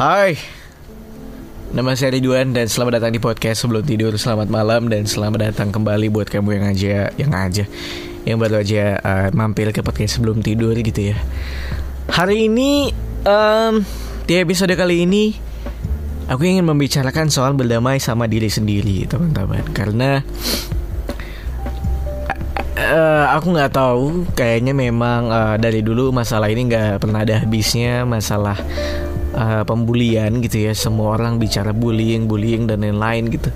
Hai. Nama saya Ridwan dan selamat datang di podcast sebelum tidur. Selamat malam dan selamat datang kembali buat kamu yang aja Yang aja Yang baru aja uh, mampir ke podcast sebelum tidur gitu ya. Hari ini um, Di episode kali ini Aku ingin membicarakan soal berdamai sama diri sendiri teman-teman. Karena uh, aku nggak tahu kayaknya memang uh, dari dulu masalah ini nggak pernah ada habisnya masalah uh, pembulian gitu ya. Semua orang bicara bullying bullying dan lain-lain gitu.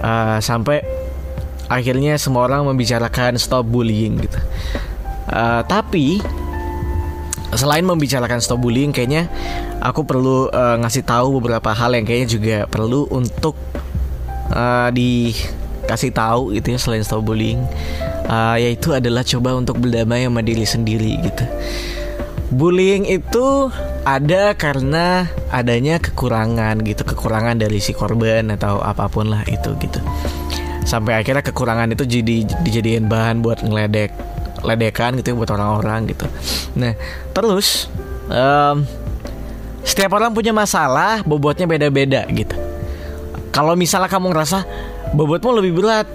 Uh, sampai akhirnya semua orang membicarakan stop bullying gitu. Uh, tapi selain membicarakan stop bullying kayaknya aku perlu uh, ngasih tahu beberapa hal yang kayaknya juga perlu untuk uh, dikasih tahu gitu ya selain stop bullying. Uh, yaitu adalah coba untuk berdamai sama diri sendiri gitu bullying itu ada karena adanya kekurangan gitu kekurangan dari si korban atau apa pun lah itu gitu. Sampai akhirnya kekurangan itu jadi dijadiin bahan buat ngeledek ledekan gitu buat orang-orang gitu. Nah terus um, setiap orang punya masalah bobotnya beda-beda gitu. Kalau misalnya kamu ngerasa bobotmu lebih berat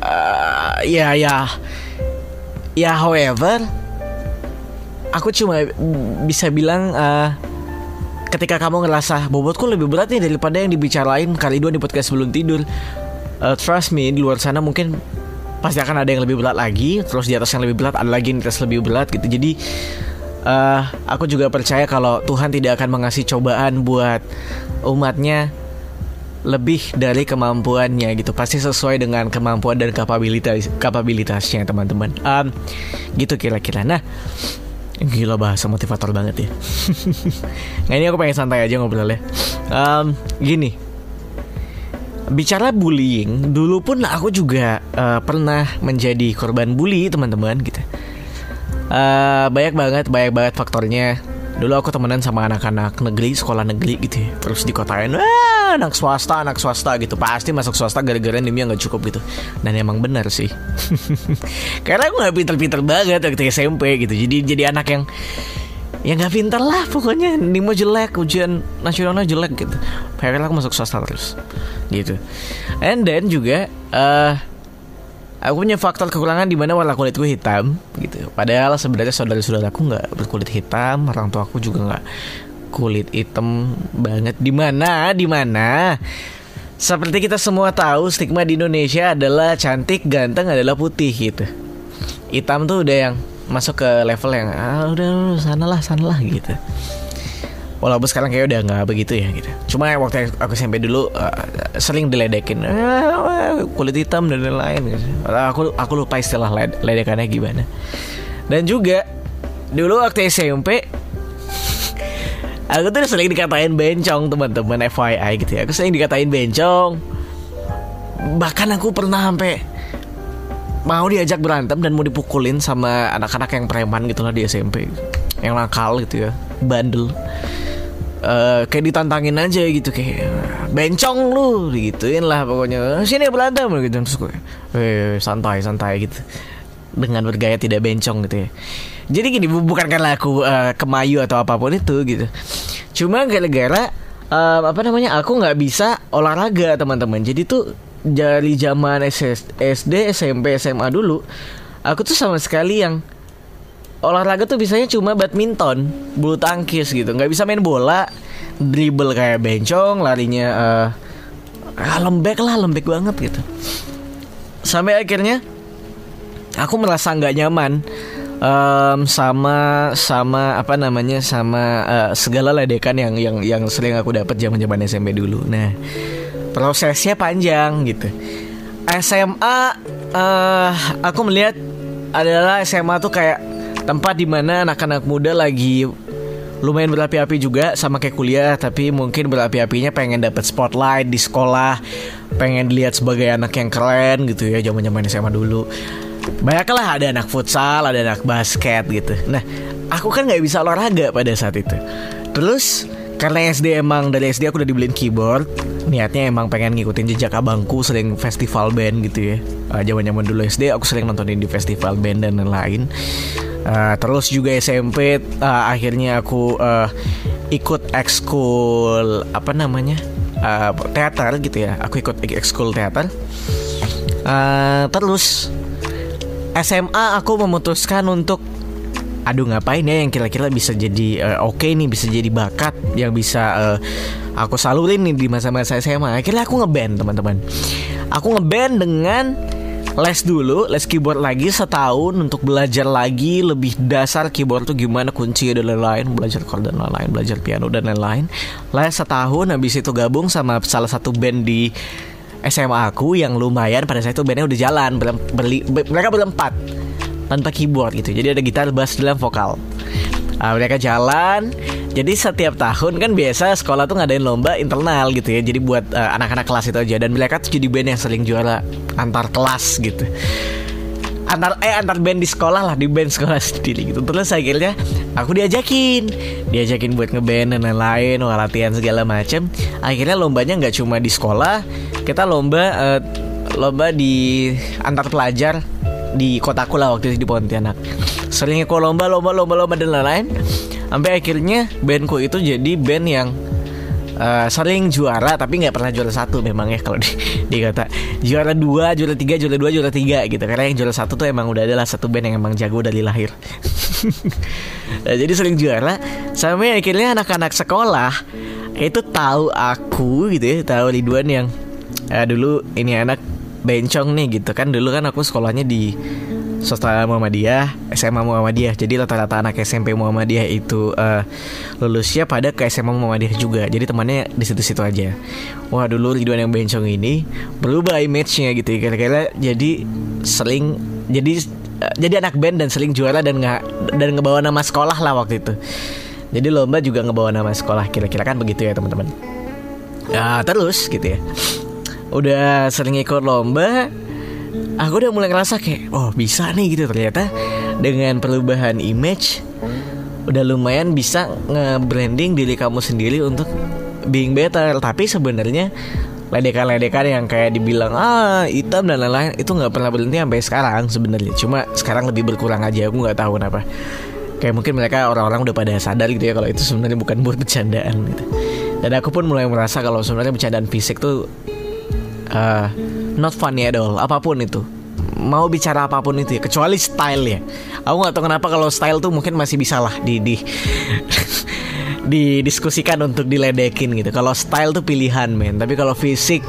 uh, ya ya. Ya however aku cuma bisa bilang uh, ketika kamu ngerasa bobotku lebih berat nih daripada yang dibicarain kali dua di podcast sebelum tidur. Uh, trust me di luar sana mungkin pasti akan ada yang lebih berat lagi. Terus di atas yang lebih berat ada lagi yang atas lebih berat gitu. Jadi uh, aku juga percaya kalau Tuhan tidak akan mengasih cobaan buat umatnya lebih dari kemampuannya gitu. Pasti sesuai dengan kemampuan dan kapabilitas kapabilitasnya teman-teman. Um, gitu kira-kira. Nah Gila bahasa motivator banget ya. Nah ini aku pengen santai aja ngobrolnya. Um, Gini. Bicara bullying Dulu pun aku juga uh, pernah menjadi korban bully teman-teman gitu. Uh, Banyak banget, banyak banget faktornya Dulu aku temenan sama anak-anak negeri, sekolah negeri gitu ya. Terus dikotain, Wah, anak swasta, anak swasta gitu. Pasti masuk swasta gara-gara nimnya gak cukup gitu. Dan emang benar sih. Karena aku gak pinter-pinter banget waktu SMP gitu. Jadi jadi anak yang Ya gak pinter lah pokoknya. Nimo jelek, ujian nasionalnya jelek gitu. Akhirnya aku masuk swasta terus Gitu. And then juga uh, Aku punya faktor kekurangan di mana warna kulitku hitam gitu. Padahal sebenarnya saudara-saudaraku nggak berkulit hitam, orang tua aku juga nggak kulit hitam banget. Di mana? Di mana? Seperti kita semua tahu, stigma di Indonesia adalah cantik, ganteng adalah putih gitu. Hitam tuh udah yang masuk ke level yang ah udah sanalah sanalah gitu. Walaupun sekarang kayak udah nggak begitu ya gitu. Cuma waktu aku SMP dulu uh, sering diledekin uh, kulit hitam dan lain-lain. Gitu. Aku aku lupa istilah led, ledekannya gimana. Dan juga dulu waktu SMP aku tuh sering dikatain bencong teman-teman FYI gitu ya. Aku sering dikatain bencong. Bahkan aku pernah sampai mau diajak berantem dan mau dipukulin sama anak-anak yang preman gitu lah di SMP yang nakal gitu ya bandel uh, kayak ditantangin aja gitu kayak bencong lu gituin lah pokoknya. Sini berantem gitu terus gue. Eh, santai santai gitu. Dengan bergaya tidak bencong gitu ya. Jadi gini bukan karena aku uh, kemayu atau apa pun itu gitu. Cuma gara-gara uh, apa namanya aku nggak bisa olahraga teman-teman. Jadi tuh dari zaman SD SMP SMA dulu aku tuh sama sekali yang olahraga tuh biasanya cuma badminton, bulu tangkis gitu. nggak bisa main bola, dribble kayak bencong, larinya uh, lembek lah, lembek banget gitu. Sampai akhirnya aku merasa nggak nyaman um, sama sama apa namanya sama uh, segala ledekan yang yang yang sering aku dapat zaman zaman SMP dulu. Nah prosesnya panjang gitu. SMA uh, aku melihat adalah SMA tuh kayak tempat di mana anak-anak muda lagi lumayan berapi-api juga sama kayak kuliah tapi mungkin berapi-apinya pengen dapat spotlight di sekolah pengen dilihat sebagai anak yang keren gitu ya zaman-zaman SMA dulu. Banyaklah ada anak futsal ada anak basket gitu. Nah aku kan nggak bisa olahraga pada saat itu. Terus karena SD emang dari SD aku udah dibeliin keyboard niatnya emang pengen ngikutin jejak abangku sering festival band gitu ya. Zaman zaman dulu SD aku sering nontonin di festival band dan lain-lain uh, terus juga SMP uh, akhirnya aku uh, ikut ekskul apa namanya uh, teater gitu ya. Aku ikut ekskul teater. Uh, terus SMA aku memutuskan untuk aduh ngapain ya yang kira-kira bisa jadi uh, oke okay nih bisa jadi bakat yang bisa uh, aku salurin nih di masa-masa SMA akhirnya aku ngeband teman-teman. Aku ngeband dengan les dulu, les keyboard lagi setahun untuk belajar lagi lebih dasar keyboard tuh gimana kunci dan lain-lain, belajar chord dan lain-lain, belajar piano dan lain-lain. Les setahun habis itu gabung sama salah satu band di SMA aku yang lumayan pada saat itu bandnya udah jalan berli, mereka berempat tanpa keyboard gitu jadi ada gitar bass dalam vokal uh, mereka jalan jadi setiap tahun kan biasa sekolah tuh ngadain lomba internal gitu ya. Jadi buat anak anak-anak kelas itu aja. Dan mereka tuh jadi band yang sering juara antar kelas gitu. Antar eh antar band di sekolah lah di band sekolah sendiri gitu. Terus akhirnya aku diajakin. Diajakin buat ngeband dan lain-lain latihan segala macem. Akhirnya lombanya nggak cuma di sekolah kita lomba uh, lomba di antar pelajar di kotaku lah waktu itu di Pontianak. Sering ikut lomba lomba lomba lomba dan lain-lain sampai akhirnya bandku itu jadi band yang uh, sering juara tapi nggak pernah juara satu memang ya kalau di, di kata juara dua juara tiga juara dua juara tiga gitu. Karena yang juara satu tuh emang udah adalah satu band yang emang jago dari lahir. Nah, jadi sering juara. Sampai akhirnya anak-anak sekolah itu tahu aku gitu ya tahu Ridwan yang uh, dulu ini anak bencong nih gitu kan. Dulu kan aku sekolahnya di swasta Muhammadiyah, SMA Muhammadiyah. Jadi rata-rata anak SMP Muhammadiyah itu uh, lulusnya pada ke SMA Muhammadiyah juga. Jadi temannya di situ-situ aja. Wah dulu Ridwan yang bencong ini berubah image-nya gitu. Ya. Kira-kira jadi sering jadi uh, jadi anak band dan sering juara dan nggak dan ngebawa nama sekolah lah waktu itu. Jadi lomba juga ngebawa nama sekolah. Kira-kira kan begitu ya teman-teman. Ya terus gitu ya. Udah sering ikut lomba, aku udah mulai ngerasa kayak oh bisa nih gitu. Ternyata dengan perubahan image udah lumayan bisa nge-branding diri kamu sendiri untuk being better. Tapi sebenarnya ledekan-ledekan yang kayak dibilang ah hitam dan lain-lain itu nggak pernah berhenti sampai sekarang sebenarnya. Cuma sekarang lebih berkurang aja. Aku nggak tahu kenapa. Kayak mungkin mereka orang-orang udah pada sadar gitu ya kalau itu sebenarnya bukan buat bercandaan gitu. Dan aku pun mulai merasa kalau sebenarnya bercandaan fisik tuh uh, not funny at all apa pun itu. Mau bicara apa pun itu ya kecuali style ya. Aku nggak tahu kenapa kalau style tuh mungkin masih bisa lah di di didiskusikan untuk diledekin gitu. Kalau style tuh pilihan men. Tapi kalau fisik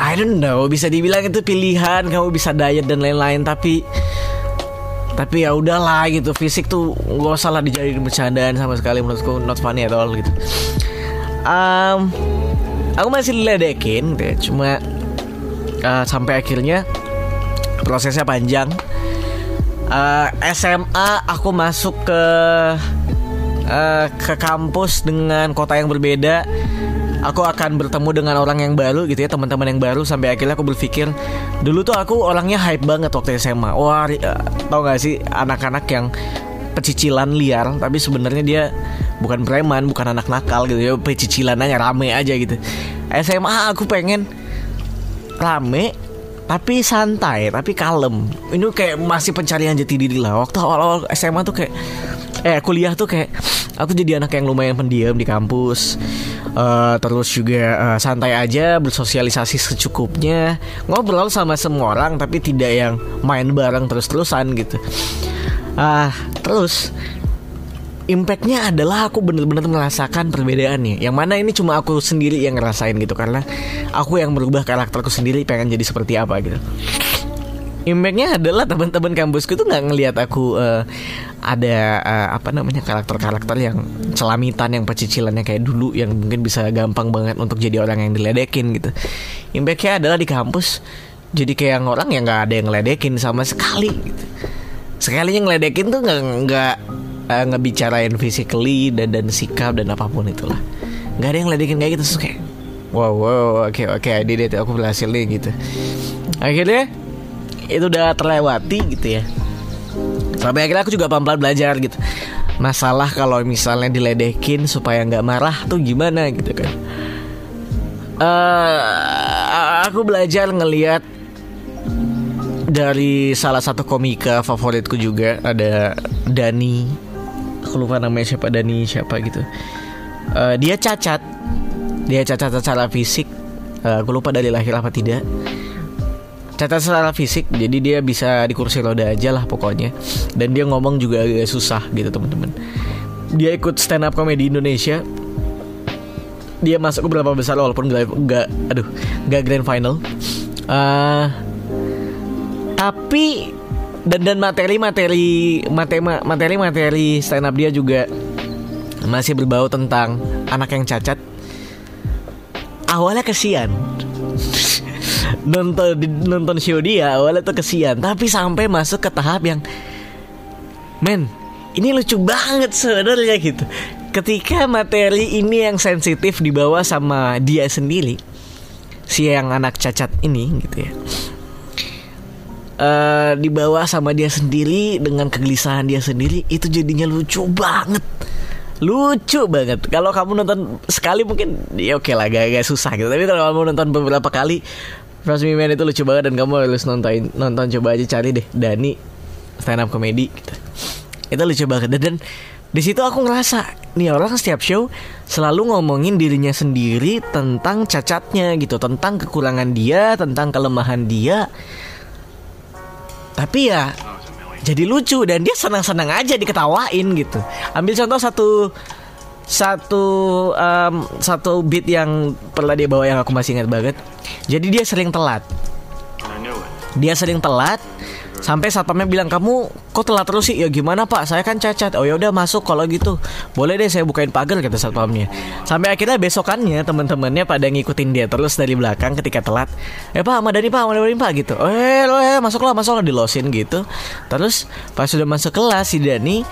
I don't know. Bisa dibilang itu pilihan kamu bisa diet dan lain-lain tapi tapi ya udahlah gitu. Fisik tuh gak usah lah dijadiin bercandaan sama sekali menurutku. Not funny at all gitu. Um, aku masih diledekin gitu cuma uh, sampai akhirnya prosesnya panjang. Uh, eh, SMA aku masuk ke uh, ke kampus dengan kota yang berbeda. Aku akan bertemu dengan orang yang baru gitu ya teman-teman yang baru. Sampai akhirnya aku berpikir dulu tuh aku orangnya hype banget waktu SMA wah uh, tau gak sih anak-anak yang pecicilan liar. Tapi sebenarnya dia bukan preman bukan anak nakal gitu ya pecicilan rame aja gitu. SMA aku pengen rame tapi santai tapi kalem. Ini kayak masih pencarian jati diri lah. Waktu awal-awal SMA tuh kayak eh kuliah tuh kayak aku jadi anak yang lumayan pendiam di kampus. Uh, terus juga uh, santai aja bersosialisasi secukupnya. Ngobrol sama semua orang tapi tidak yang main bareng terus-terusan gitu. Ah uh, terus impactnya adalah aku bener-bener merasakan perbedaannya. Yang mana ini cuma aku sendiri yang ngerasain gitu karena aku yang merubah karakterku sendiri pengen jadi seperti apa gitu. Impactnya adalah teman-teman kampusku tuh nggak ngelihat aku uh, ada uh, apa namanya karakter-karakter yang celamitan yang pecicilannya kayak dulu yang mungkin bisa gampang banget untuk jadi orang yang diledekin gitu. Impactnya adalah di kampus. Jadi kayak orang yang nggak ada yang ngeledekin sama sekali gitu. Sekalinya ngeledekin tuh nggak nggak uh, ngebicarain physically dan dan sikap dan apa pun itulah. Nggak ada yang ledekin kayak gitu kayak wow wow oke okay, oke okay, did aku berhasil nih gitu. Akhirnya itu udah terlewati gitu ya. Sampai akhirnya aku juga pelan-pelan belajar gitu. Masalah kalau misalnya diledekin supaya nggak marah tuh gimana gitu kan. Uh, aku belajar ngelihat dari salah satu komika favoritku juga ada Dani aku lupa namanya siapa Dani siapa gitu. Uh, dia cacat. Dia cacat secara fisik. Uh, aku lupa dari lahir apa tidak. Cacat secara fisik jadi dia bisa di kursi roda aja lah pokoknya. Dan dia ngomong juga agak susah gitu teman-teman. Dia ikut stand up comedy Indonesia. Dia masuk ke berapa besar walaupun gak, gak aduh gak grand final. Uh, tapi dan dan materi materi materi materi materi stand up dia juga masih berbau tentang anak yang cacat. Awalnya kesian. Nonton nonton show dia awalnya tuh kesian. Tapi sampai masuk ke tahap yang men ini lucu banget sebenarnya gitu. Ketika materi ini yang sensitif dibawa sama dia sendiri si yang anak cacat ini gitu ya uh, dibawa sama dia sendiri dengan kegelisahan dia sendiri itu jadinya lucu banget. Lucu banget. Kalau kamu nonton sekali mungkin ya oke lah gak, gak susah gitu. Tapi kalau kamu nonton beberapa kali Trust Me Man itu lucu banget dan kamu harus nonton nonton coba aja cari deh Dani stand up comedy gitu. itu lucu banget. Dan, dan di situ aku ngerasa nih orang setiap show selalu ngomongin dirinya sendiri tentang cacatnya gitu tentang kekurangan dia tentang kelemahan dia tapi ya jadi lucu dan dia senang-senang aja diketawain gitu. Ambil contoh satu satu um, satu beat yang pernah dia bawa yang aku masih ingat banget. Jadi dia sering telat. Dia sering telat Sampai satpamnya bilang kamu kok telat terus sih? Ya gimana pak? Saya kan cacat. Oh ya udah masuk kalau gitu. Boleh deh saya bukain pagar kata satpamnya. Sampai akhirnya besokannya teman-temannya pada ngikutin dia terus dari belakang ketika telat. Eh pak, Madani pak, Madani pak gitu. Eh lo eh masuklah masuklah dilosin gitu. Terus pas sudah masuk kelas si Dani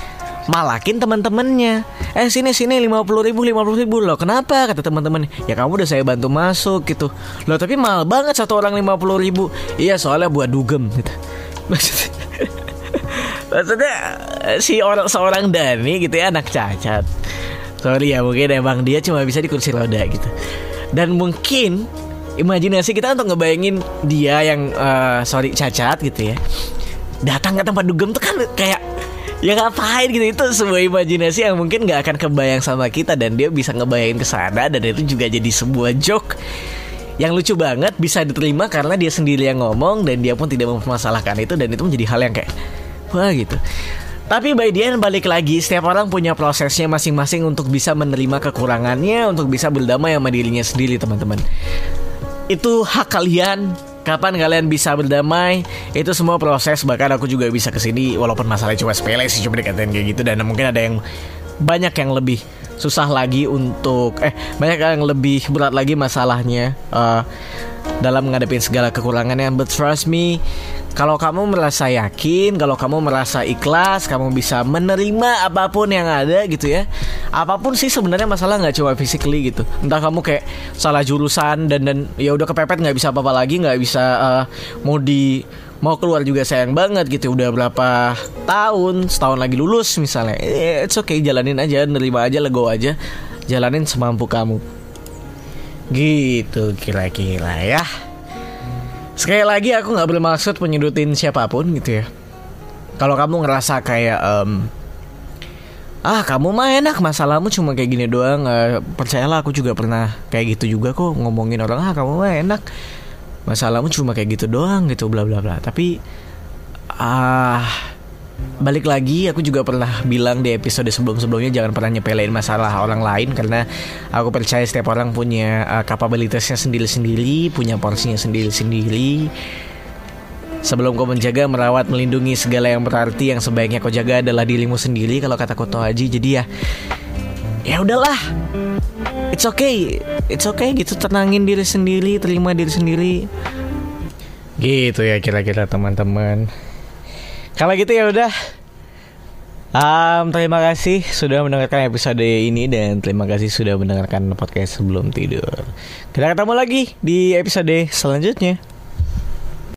malakin teman-temannya eh sini sini lima puluh ribu lima puluh ribu loh kenapa kata teman-teman ya kamu udah saya bantu masuk gitu loh tapi mahal banget satu orang lima puluh ribu iya soalnya buat dugem gitu maksudnya maksudnya si orang seorang Dani gitu ya anak cacat. Sorry ya mungkin emang dia cuma bisa di kursi roda gitu. Dan mungkin imajinasi kita untuk ngebayangin dia yang uh, sorry cacat gitu ya. Datang ke tempat dugem tuh kan kayak ya ngapain gitu. Itu sebuah imajinasi yang mungkin nggak akan kebayang sama kita dan dia bisa ngebayangin ke sana dan itu juga jadi sebuah joke yang lucu banget bisa diterima karena dia sendiri yang ngomong dan dia pun tidak mempermasalahkan itu dan itu menjadi hal yang kayak wah gitu. Tapi by the end balik lagi setiap orang punya prosesnya masing-masing untuk bisa menerima kekurangannya, untuk bisa berdamai sama dirinya sendiri teman-teman. Itu hak kalian. Kapan kalian bisa berdamai? Itu semua proses. Bahkan aku juga bisa ke sini walaupun masalahnya cuma sepele sih cuma dikatain kayak gitu. Dan mungkin ada yang banyak yang lebih susah lagi untuk eh banyak yang lebih berat lagi masalahnya. Uh, dalam menghadapi segala kekurangannya. But trust me kalau kamu merasa yakin kalau kamu merasa ikhlas kamu bisa menerima apa pun yang ada gitu ya. Apa pun sih sebenarnya masalah nggak cuma physically gitu. Entah kamu kayak salah jurusan dan dan ya udah kepepet nggak bisa apa-apa lagi nggak bisa uh, mau di mau keluar juga sayang banget gitu. Udah berapa tahun setahun lagi lulus misalnya eh, it's okay jalanin aja nerima aja lego aja jalanin semampu kamu gitu kira-kira ya. Sekali lagi aku nggak bermaksud menyudutin siapa pun gitu ya. Kalau kamu ngerasa kayak um, ah kamu mah enak masalahmu cuma kayak gini doang uh, percayalah aku juga pernah kayak gitu juga kok ngomongin orang ah kamu mah enak masalahmu cuma kayak gitu doang gitu bla bla bla. Tapi ah uh, balik lagi aku juga pernah bilang di episode sebelum-sebelumnya jangan pernah nyepelein masalah orang lain karena aku percaya setiap orang punya uh, kapabilitasnya sendiri-sendiri, punya porsinya sendiri-sendiri. Sebelum kau menjaga, merawat, melindungi segala yang berarti yang sebaiknya kau jaga adalah dirimu sendiri kalau kata Koto Haji. Jadi ya ya udahlah. It's okay. It's okay gitu tenangin diri sendiri, terima diri sendiri. Gitu ya kira-kira teman-teman. Kalau gitu ya udah. Um, terima kasih sudah mendengarkan episode ini dan terima kasih sudah mendengarkan podcast sebelum tidur. Kita ketemu lagi di episode selanjutnya.